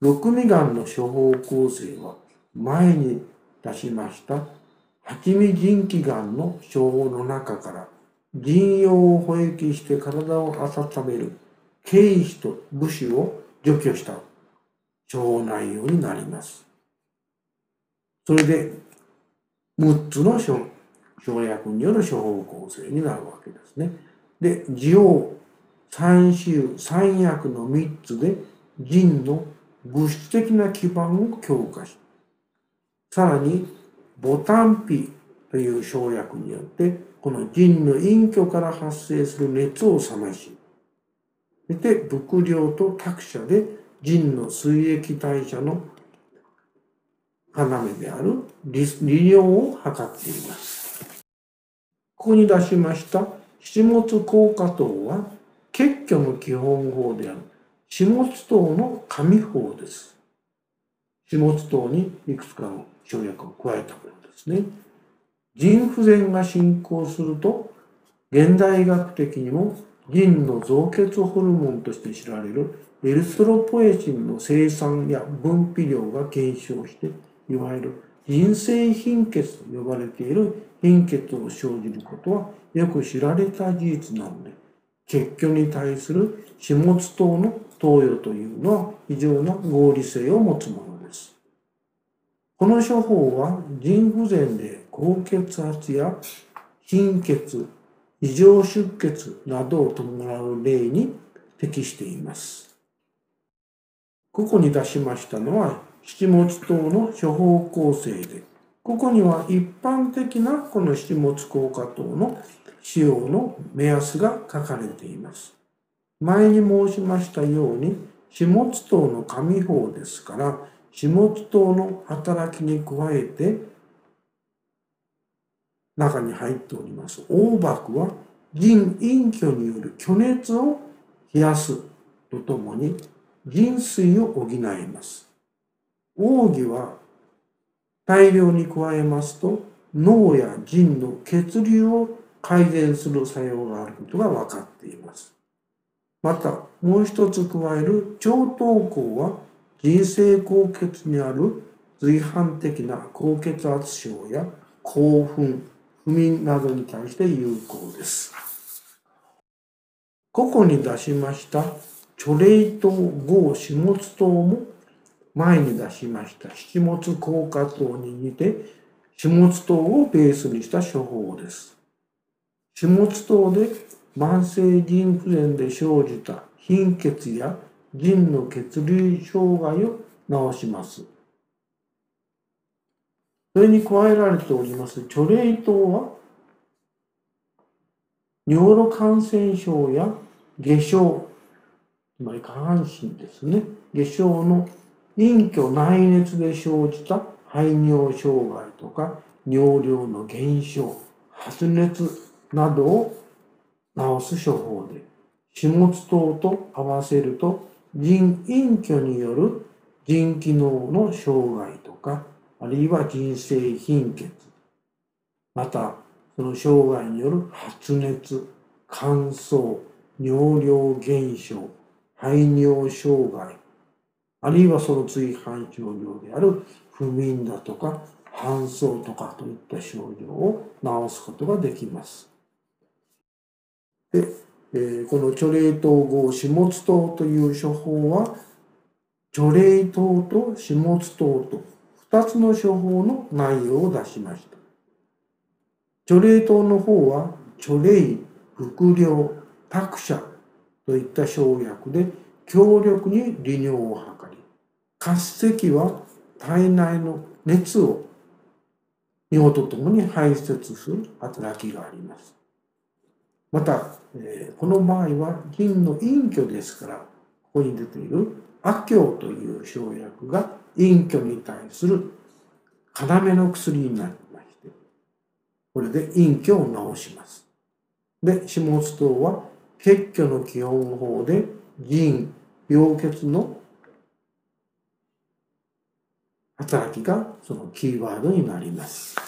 六味丸の処方構成は前に出しました八味腎気丸の処方の中から腎陽を保益して体を温める経費と武士を除去した処方内容になります。それで6つの生薬による処方構成になるわけですね。で、滋養、三臭、三薬の3つで腎の物質的な基盤を強化し、さらにボタンピという生薬によってこの腎の隠居から発生する熱を冷まし、そして伏量と託舎で腎の水液代謝の要である利尿を図っています。ここに出しました七物効果糖は結局の基本法である始末糖の紙法です。始末糖にいくつかの生薬を加えたものですね。腎不全が進行すると現代医学的にも腎の造血ホルモンとして知られるエルストロポエチンの生産や分泌量が減少していわゆる人性貧血と呼ばれている貧血を生じることはよく知られた事実なので血虚に対する始末糖の投与というのは非常な合理性を持つものです。この処方は腎不全で高血圧や貧血、異常出血などを伴う例に適しています。ここに出しましたのは七物糖の処方構成で、ここには一般的なこの七物効果糖の使用の目安が書かれています。前に申しましたように、始末糖の紙法ですから、始末糖の働きに加えて、中に入っております。黄幕は、腎隠居による虚熱を冷やすとともに、腎水を補います。奥義は大量に加えますと脳や腎の血流を改善する作用があることが分かっています。またもう一つ加える超等項は人生高血にある随伴的な高血圧症や興奮、不眠などに対して有効です。ここに出しましたチョレイ糖、合、始末糖も前に出しました七物効果糖に似て始末糖をベースにした処方です。始末糖で慢性腎不全で生じた貧血や腎の血流障害を治します。それに加えられておりますチョレイ糖は尿路感染症や下症つまり下半身ですね下症の隠居内熱で生じた排尿障害とか尿量の減少発熱などを治す処方で始末糖と合わせると腎隠居による腎機能の障害とかあるいは腎性貧血またその障害による発熱乾燥尿量減少排尿障害あるいはその追反症状である不眠だとか搬送とかといった症状を治すことができます。で、えー、このチョレイ糖合始末糖という処方はチョレイ糖と始末糖と2つの処方の内容を出しました。チョレイ糖の方はチョレイ、伏量、託舎といった生薬で強力に利尿を図り活石は体内の熱を尿とともに排泄する働きがあります。また、え、この場合は腎の隠居ですから、ここに出ている悪境という生薬が隠居に対する要の薬になりまして、これで隠居を治します。で、始末糖は血虚の基本法で腎、病血の働きがそのキーワードになります。